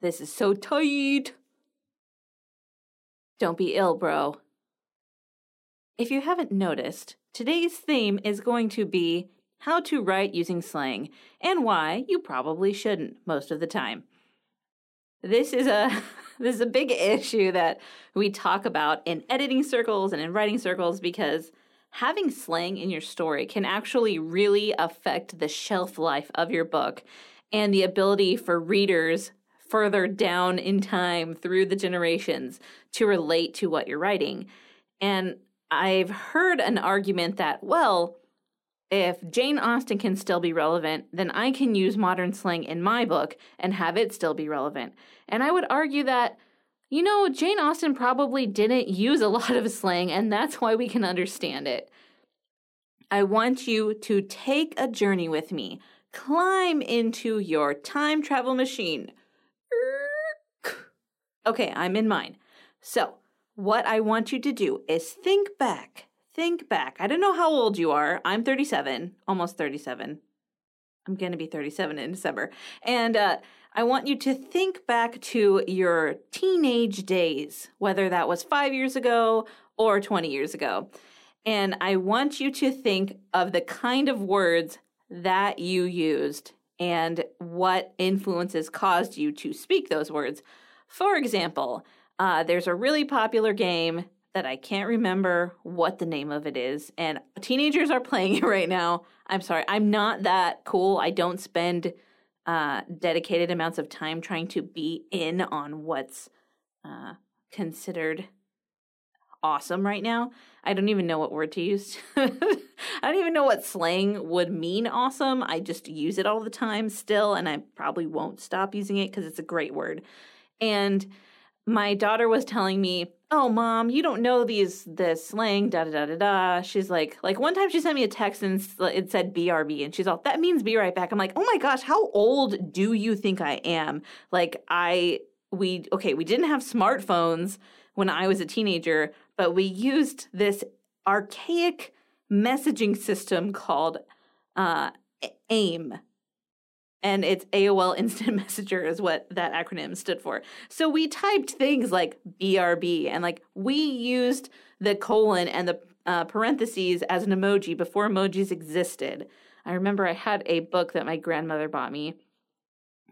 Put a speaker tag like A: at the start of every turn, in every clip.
A: This is so tight. Don't be ill, bro. If you haven't noticed, today's theme is going to be how to write using slang and why you probably shouldn't most of the time. This is a this is a big issue that we talk about in editing circles and in writing circles because having slang in your story can actually really affect the shelf life of your book and the ability for readers further down in time through the generations to relate to what you're writing. And I've heard an argument that, well, if Jane Austen can still be relevant, then I can use modern slang in my book and have it still be relevant. And I would argue that, you know, Jane Austen probably didn't use a lot of slang, and that's why we can understand it. I want you to take a journey with me. Climb into your time travel machine. Okay, I'm in mine. So, what I want you to do is think back. Think back. I don't know how old you are. I'm 37, almost 37. I'm going to be 37 in December. And uh, I want you to think back to your teenage days, whether that was five years ago or 20 years ago. And I want you to think of the kind of words that you used and what influences caused you to speak those words. For example, uh, there's a really popular game that I can't remember what the name of it is, and teenagers are playing it right now. I'm sorry, I'm not that cool. I don't spend uh, dedicated amounts of time trying to be in on what's uh, considered awesome right now. I don't even know what word to use. I don't even know what slang would mean awesome. I just use it all the time still, and I probably won't stop using it because it's a great word. And my daughter was telling me, "Oh, mom, you don't know these this slang." Da da da da da. She's like, like one time she sent me a text and it said "BRB," and she's all, "That means be right back." I'm like, "Oh my gosh, how old do you think I am?" Like I we okay, we didn't have smartphones when I was a teenager, but we used this archaic messaging system called uh, AIM and it's AOL Instant Messenger is what that acronym stood for. So we typed things like BRB and like we used the colon and the uh, parentheses as an emoji before emojis existed. I remember I had a book that my grandmother bought me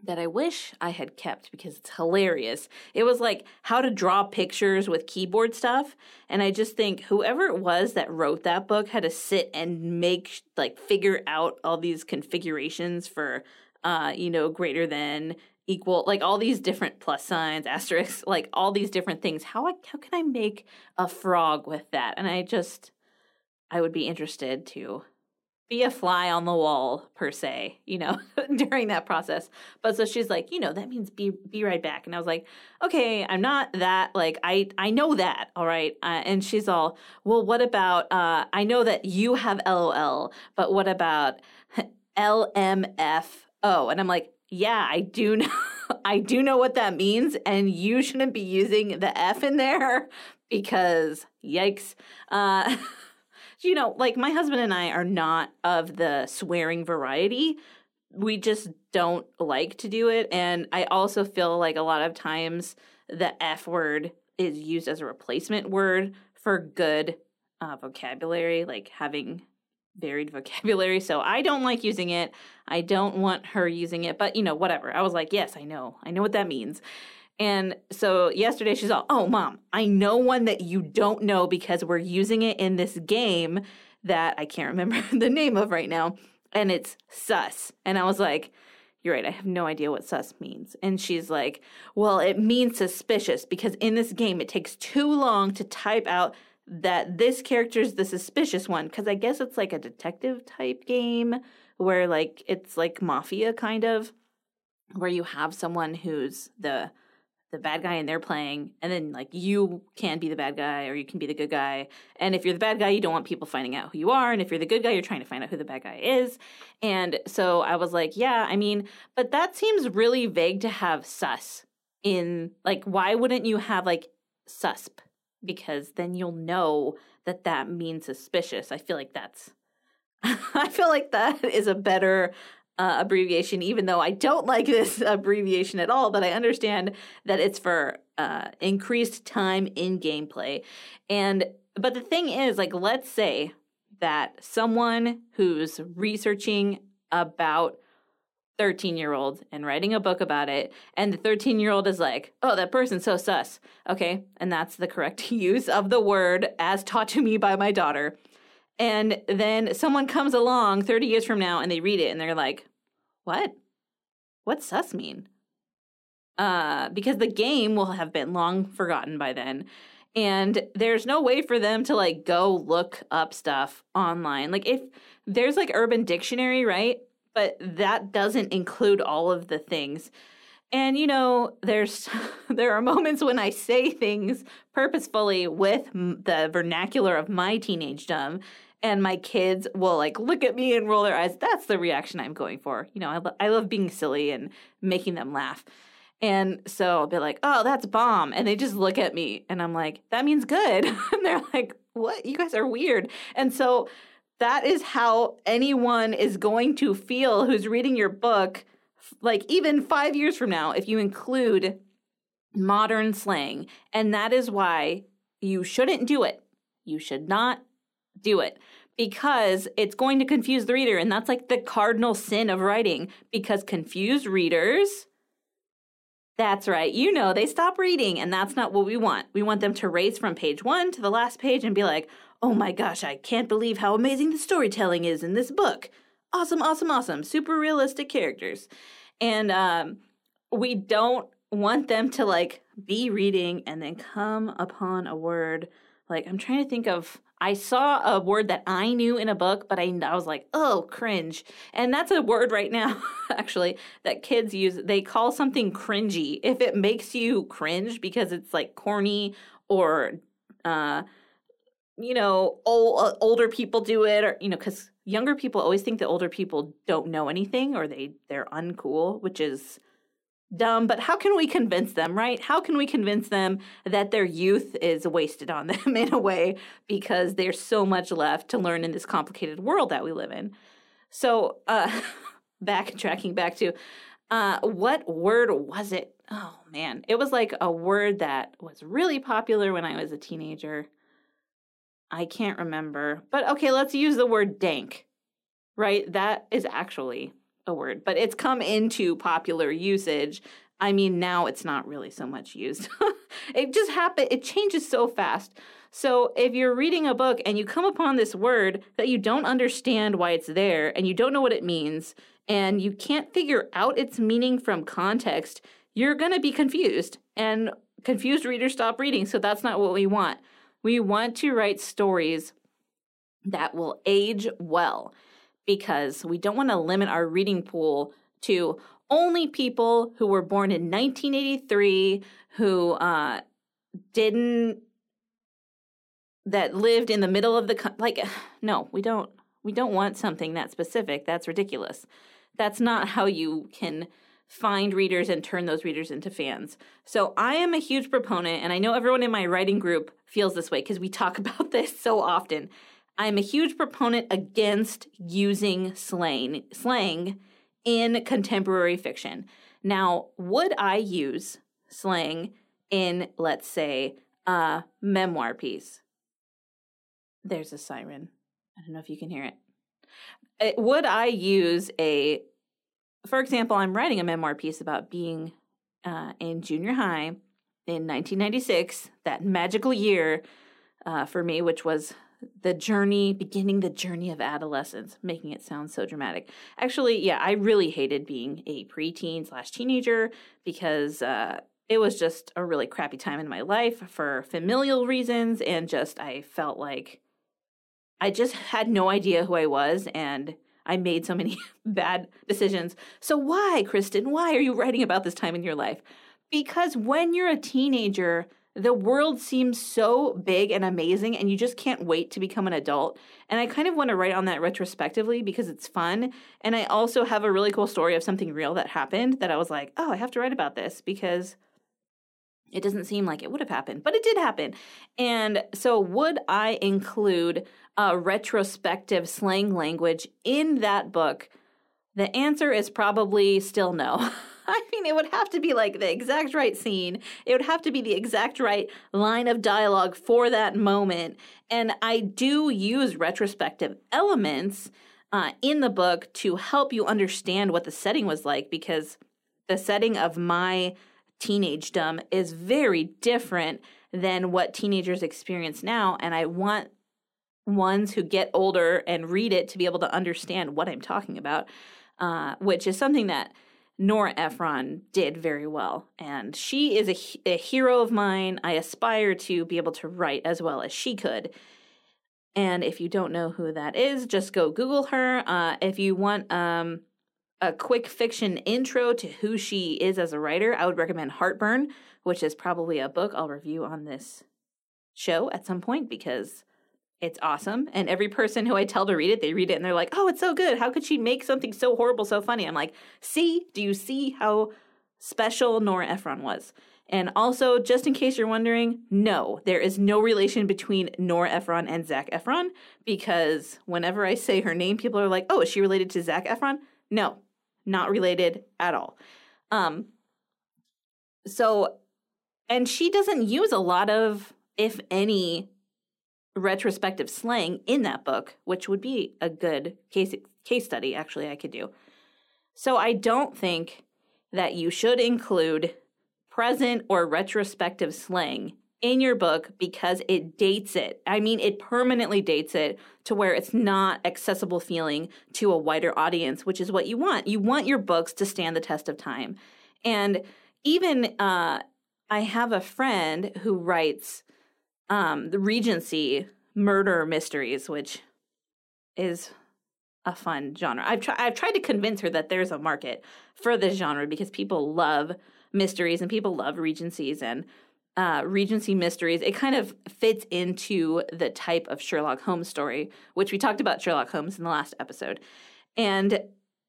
A: that I wish I had kept because it's hilarious. It was like how to draw pictures with keyboard stuff. And I just think whoever it was that wrote that book had to sit and make, like, figure out all these configurations for uh, you know, greater than, equal, like all these different plus signs, asterisks, like all these different things. How I, how can I make a frog with that? And I just, I would be interested to be a fly on the wall per se, you know, during that process. But so she's like, you know, that means be be right back. And I was like, okay, I'm not that like I I know that, all right. Uh, and she's all, well, what about? Uh, I know that you have LOL, but what about LMF? Oh, and I'm like, yeah, I do know. I do know what that means, and you shouldn't be using the F in there because yikes. Uh, you know, like my husband and I are not of the swearing variety. We just don't like to do it. And I also feel like a lot of times the F word is used as a replacement word for good uh, vocabulary, like having varied vocabulary. So I don't like using it. I don't want her using it, but you know, whatever. I was like, yes, I know. I know what that means. And so yesterday she's all, "Oh, mom, I know one that you don't know because we're using it in this game that I can't remember the name of right now, and it's sus." And I was like, "You're right. I have no idea what sus means." And she's like, "Well, it means suspicious because in this game it takes too long to type out that this character is the suspicious one because I guess it's like a detective type game where like it's like mafia kind of where you have someone who's the the bad guy and they're playing and then like you can be the bad guy or you can be the good guy and if you're the bad guy you don't want people finding out who you are and if you're the good guy you're trying to find out who the bad guy is and so i was like yeah i mean but that seems really vague to have sus in like why wouldn't you have like susp because then you'll know that that means suspicious i feel like that's I feel like that is a better uh, abbreviation, even though I don't like this abbreviation at all, but I understand that it's for uh, increased time in gameplay. And, but the thing is, like, let's say that someone who's researching about 13 year olds and writing a book about it, and the 13 year old is like, oh, that person's so sus. Okay. And that's the correct use of the word as taught to me by my daughter. And then someone comes along 30 years from now and they read it and they're like, what? What's sus mean? Uh, because the game will have been long forgotten by then. And there's no way for them to like go look up stuff online. Like if there's like Urban Dictionary, right? But that doesn't include all of the things. And you know, there's there are moments when I say things purposefully with the vernacular of my teenagedom and my kids will like look at me and roll their eyes. That's the reaction I'm going for. You know, I, lo- I love being silly and making them laugh. And so I'll be like, oh, that's bomb. And they just look at me and I'm like, that means good. and they're like, what? You guys are weird. And so that is how anyone is going to feel who's reading your book, like even five years from now, if you include modern slang. And that is why you shouldn't do it. You should not do it because it's going to confuse the reader. And that's like the cardinal sin of writing because confused readers, that's right, you know, they stop reading. And that's not what we want. We want them to race from page one to the last page and be like, oh my gosh, I can't believe how amazing the storytelling is in this book. Awesome, awesome, awesome. Super realistic characters. And um, we don't want them to like be reading and then come upon a word. Like, I'm trying to think of I saw a word that I knew in a book, but I, I was like, oh, cringe. And that's a word right now, actually, that kids use. They call something cringy if it makes you cringe because it's like corny or, uh, you know, old, uh, older people do it, or, you know, because younger people always think that older people don't know anything or they, they're uncool, which is dumb, but how can we convince them, right? How can we convince them that their youth is wasted on them in a way because there's so much left to learn in this complicated world that we live in? So, uh, backtracking back to uh, what word was it? Oh man, it was like a word that was really popular when I was a teenager. I can't remember, but okay, let's use the word dank, right? That is actually a word, but it's come into popular usage. I mean, now it's not really so much used. it just happen it changes so fast. So if you're reading a book and you come upon this word that you don't understand why it's there and you don't know what it means and you can't figure out its meaning from context, you're going to be confused. And confused readers stop reading, so that's not what we want. We want to write stories that will age well because we don't want to limit our reading pool to only people who were born in 1983 who uh, didn't that lived in the middle of the like no we don't we don't want something that specific that's ridiculous. That's not how you can find readers and turn those readers into fans. So i am a huge proponent and i know everyone in my writing group feels this way because we talk about this so often I'm a huge proponent against using slang, slang in contemporary fiction. Now, would I use slang in, let's say, a memoir piece? There's a siren. I don't know if you can hear it. it. Uh, would I use a, for example, I'm writing a memoir piece about being uh, in junior high in 1996, that magical year uh, for me, which was the journey, beginning the journey of adolescence, making it sound so dramatic. Actually, yeah, I really hated being a preteen slash teenager because uh, it was just a really crappy time in my life for familial reasons, and just I felt like I just had no idea who I was, and I made so many bad decisions. So, why, Kristen, why are you writing about this time in your life? Because when you're a teenager, the world seems so big and amazing, and you just can't wait to become an adult. And I kind of want to write on that retrospectively because it's fun. And I also have a really cool story of something real that happened that I was like, oh, I have to write about this because it doesn't seem like it would have happened, but it did happen. And so, would I include a retrospective slang language in that book? The answer is probably still no. I mean, it would have to be like the exact right scene. It would have to be the exact right line of dialogue for that moment. And I do use retrospective elements uh, in the book to help you understand what the setting was like because the setting of my teenagedom is very different than what teenagers experience now. And I want ones who get older and read it to be able to understand what I'm talking about, uh, which is something that Nora Ephron did very well. And she is a, a hero of mine. I aspire to be able to write as well as she could. And if you don't know who that is, just go Google her. Uh, if you want um, a quick fiction intro to who she is as a writer, I would recommend Heartburn, which is probably a book I'll review on this show at some point because it's awesome. And every person who I tell to read it, they read it and they're like, oh, it's so good. How could she make something so horrible so funny? I'm like, see, do you see how special Nora Ephron was? And also, just in case you're wondering, no, there is no relation between Nora Ephron and Zac Efron because whenever I say her name, people are like, oh, is she related to Zac Efron? No, not related at all. Um, so, and she doesn't use a lot of, if any, retrospective slang in that book, which would be a good case case study actually I could do. So I don't think that you should include present or retrospective slang in your book because it dates it. I mean, it permanently dates it to where it's not accessible feeling to a wider audience, which is what you want. You want your books to stand the test of time. And even uh, I have a friend who writes um, the Regency murder mysteries, which is a fun genre. I've tried I've tried to convince her that there's a market for this genre because people love mysteries and people love Regencies and uh, Regency mysteries. It kind of fits into the type of Sherlock Holmes story, which we talked about Sherlock Holmes in the last episode. And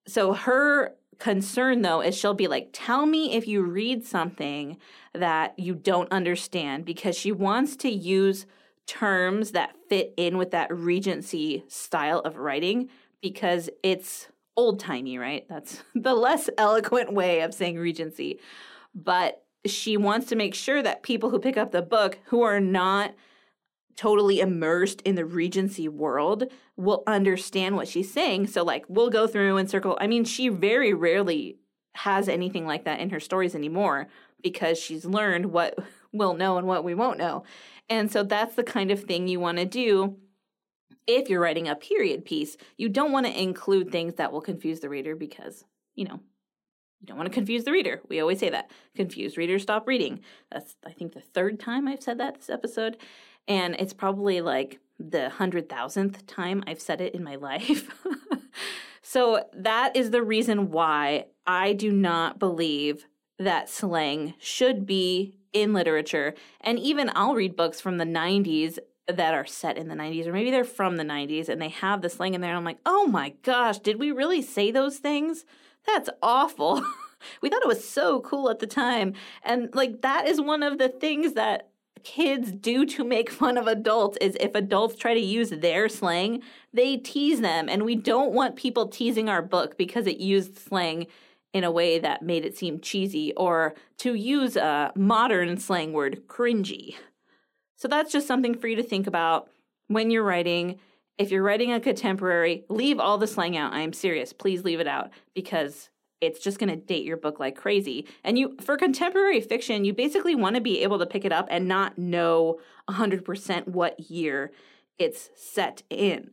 A: so her concern though is she'll be like, tell me if you read something that you don't understand because she wants to use terms that fit in with that Regency style of writing because it's old timey, right? That's the less eloquent way of saying Regency. But she wants to make sure that people who pick up the book who are not totally immersed in the Regency world will understand what she's saying. So, like, we'll go through and circle. I mean, she very rarely has anything like that in her stories anymore because she's learned what we'll know and what we won't know. And so, that's the kind of thing you want to do if you're writing a period piece. You don't want to include things that will confuse the reader because, you know, you don't want to confuse the reader. We always say that. Confused readers stop reading. That's, I think, the third time I've said that this episode. And it's probably like the hundred thousandth time I've said it in my life. so that is the reason why I do not believe that slang should be in literature. And even I'll read books from the 90s that are set in the 90s, or maybe they're from the 90s and they have the slang in there. And I'm like, oh my gosh, did we really say those things? That's awful. we thought it was so cool at the time. And like, that is one of the things that kids do to make fun of adults is if adults try to use their slang, they tease them. And we don't want people teasing our book because it used slang in a way that made it seem cheesy or to use a modern slang word, cringy. So that's just something for you to think about when you're writing. If you're writing a contemporary, leave all the slang out. I am serious. Please leave it out because it's just going to date your book like crazy. And you for contemporary fiction, you basically want to be able to pick it up and not know 100% what year it's set in.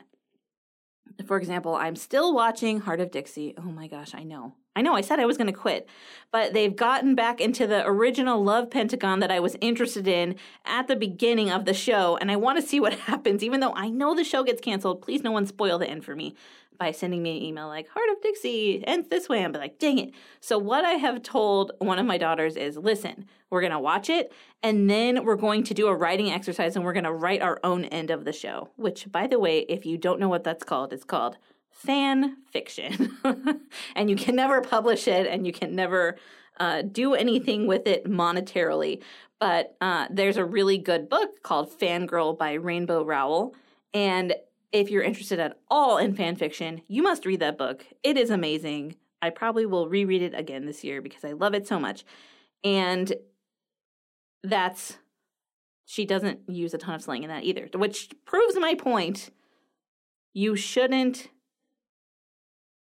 A: For example, I'm still watching Hart of Dixie. Oh my gosh, I know. I know I said I was going to quit, but they've gotten back into the original Love Pentagon that I was interested in at the beginning of the show, and I want to see what happens, even though I know the show gets canceled. Please, no one spoil the end for me by sending me an email like, "Hart of Dixie ends this way. I'm like, dang it. So, what I have told one of my daughters is listen, we're going to watch it, and then we're going to do a writing exercise, and we're going to write our own end of the show, which, by the way, if you don't know what that's called, it's called fan fiction. and you can never publish it and you can never uh, do anything with it monetarily. But uh, there's a really good book called Fangirl by Rainbow Rowell. And if you're interested at all in fan fiction, you must read that book. It is amazing. I probably will reread it again this year because I love it so much. And that's, she doesn't use a ton of slang in that either, which proves my point. You shouldn't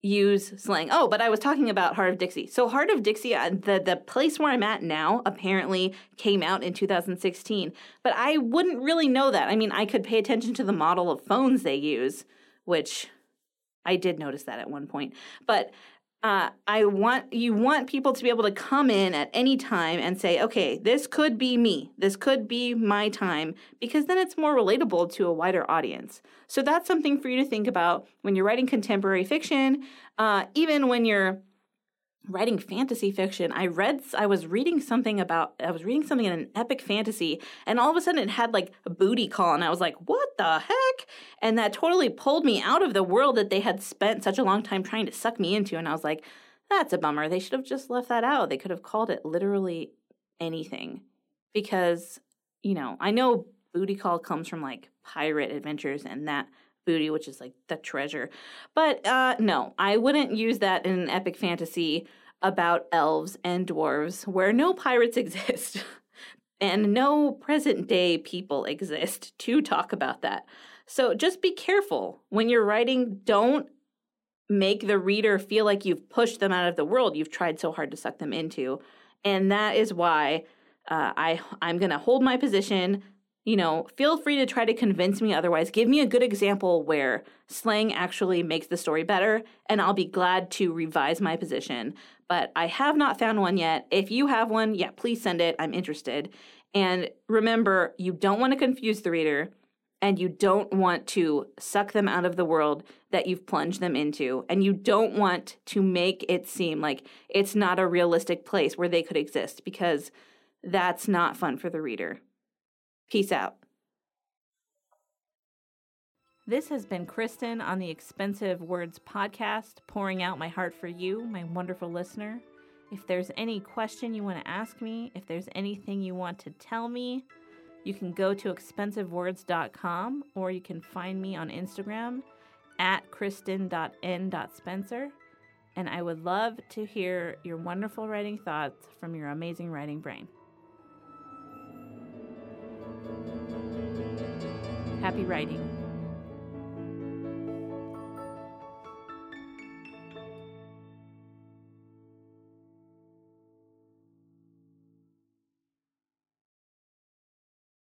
A: use slang. Oh, but I was talking about Hart of Dixie. So Hart of Dixie, uh, the the place where I'm at now, apparently came out in 2016. But I wouldn't really know that. I mean, I could pay attention to the model of phones they use, which I did notice that at one point. But uh, I want you want people to be able to come in at any time and say, okay, this could be me. This could be my time, because then it's more relatable to a wider audience. So that's something for you to think about when you're writing contemporary fiction, uh, even when you're writing fantasy fiction. I read, I was reading something about, I was reading something in an epic fantasy, and all of a sudden it had like a booty call, and I was like, what the heck? And that totally pulled me out of the world that they had spent such a long time trying to suck me into. And I was like, that's a bummer. They should have just left that out. They could have called it literally anything. Because, you know, I know booty call comes from like pirate adventures and that booty, which is like the treasure. But uh, no, I wouldn't use that in an epic fantasy about elves and dwarves where no pirates exist and no present day people exist to talk about that. So just be careful when you're writing. Don't make the reader feel like you've pushed them out of the world you've tried so hard to suck them into. And that is why uh, I I'm going to hold my position you know, feel free to try to convince me otherwise. Give me a good example where slang actually makes the story better, and I'll be glad to revise my position. But I have not found one yet. If you have one, yeah, please send it. I'm interested. And remember, you don't want to confuse the reader, and you don't want to suck them out of the world that you've plunged them into. And you don't want to make it seem like it's not a realistic place where they could exist, because that's not fun for the reader. Peace out. This has been Kristen on the Expensive Words podcast, pouring out my heart for you, my wonderful listener. If there's any question you want to ask me, if there's anything you want to tell me, you can go to expensivewords.com or you can find me on Instagram at kristen.n.spencer. And I would love to hear your wonderful writing thoughts from your amazing writing brain. Happy writing.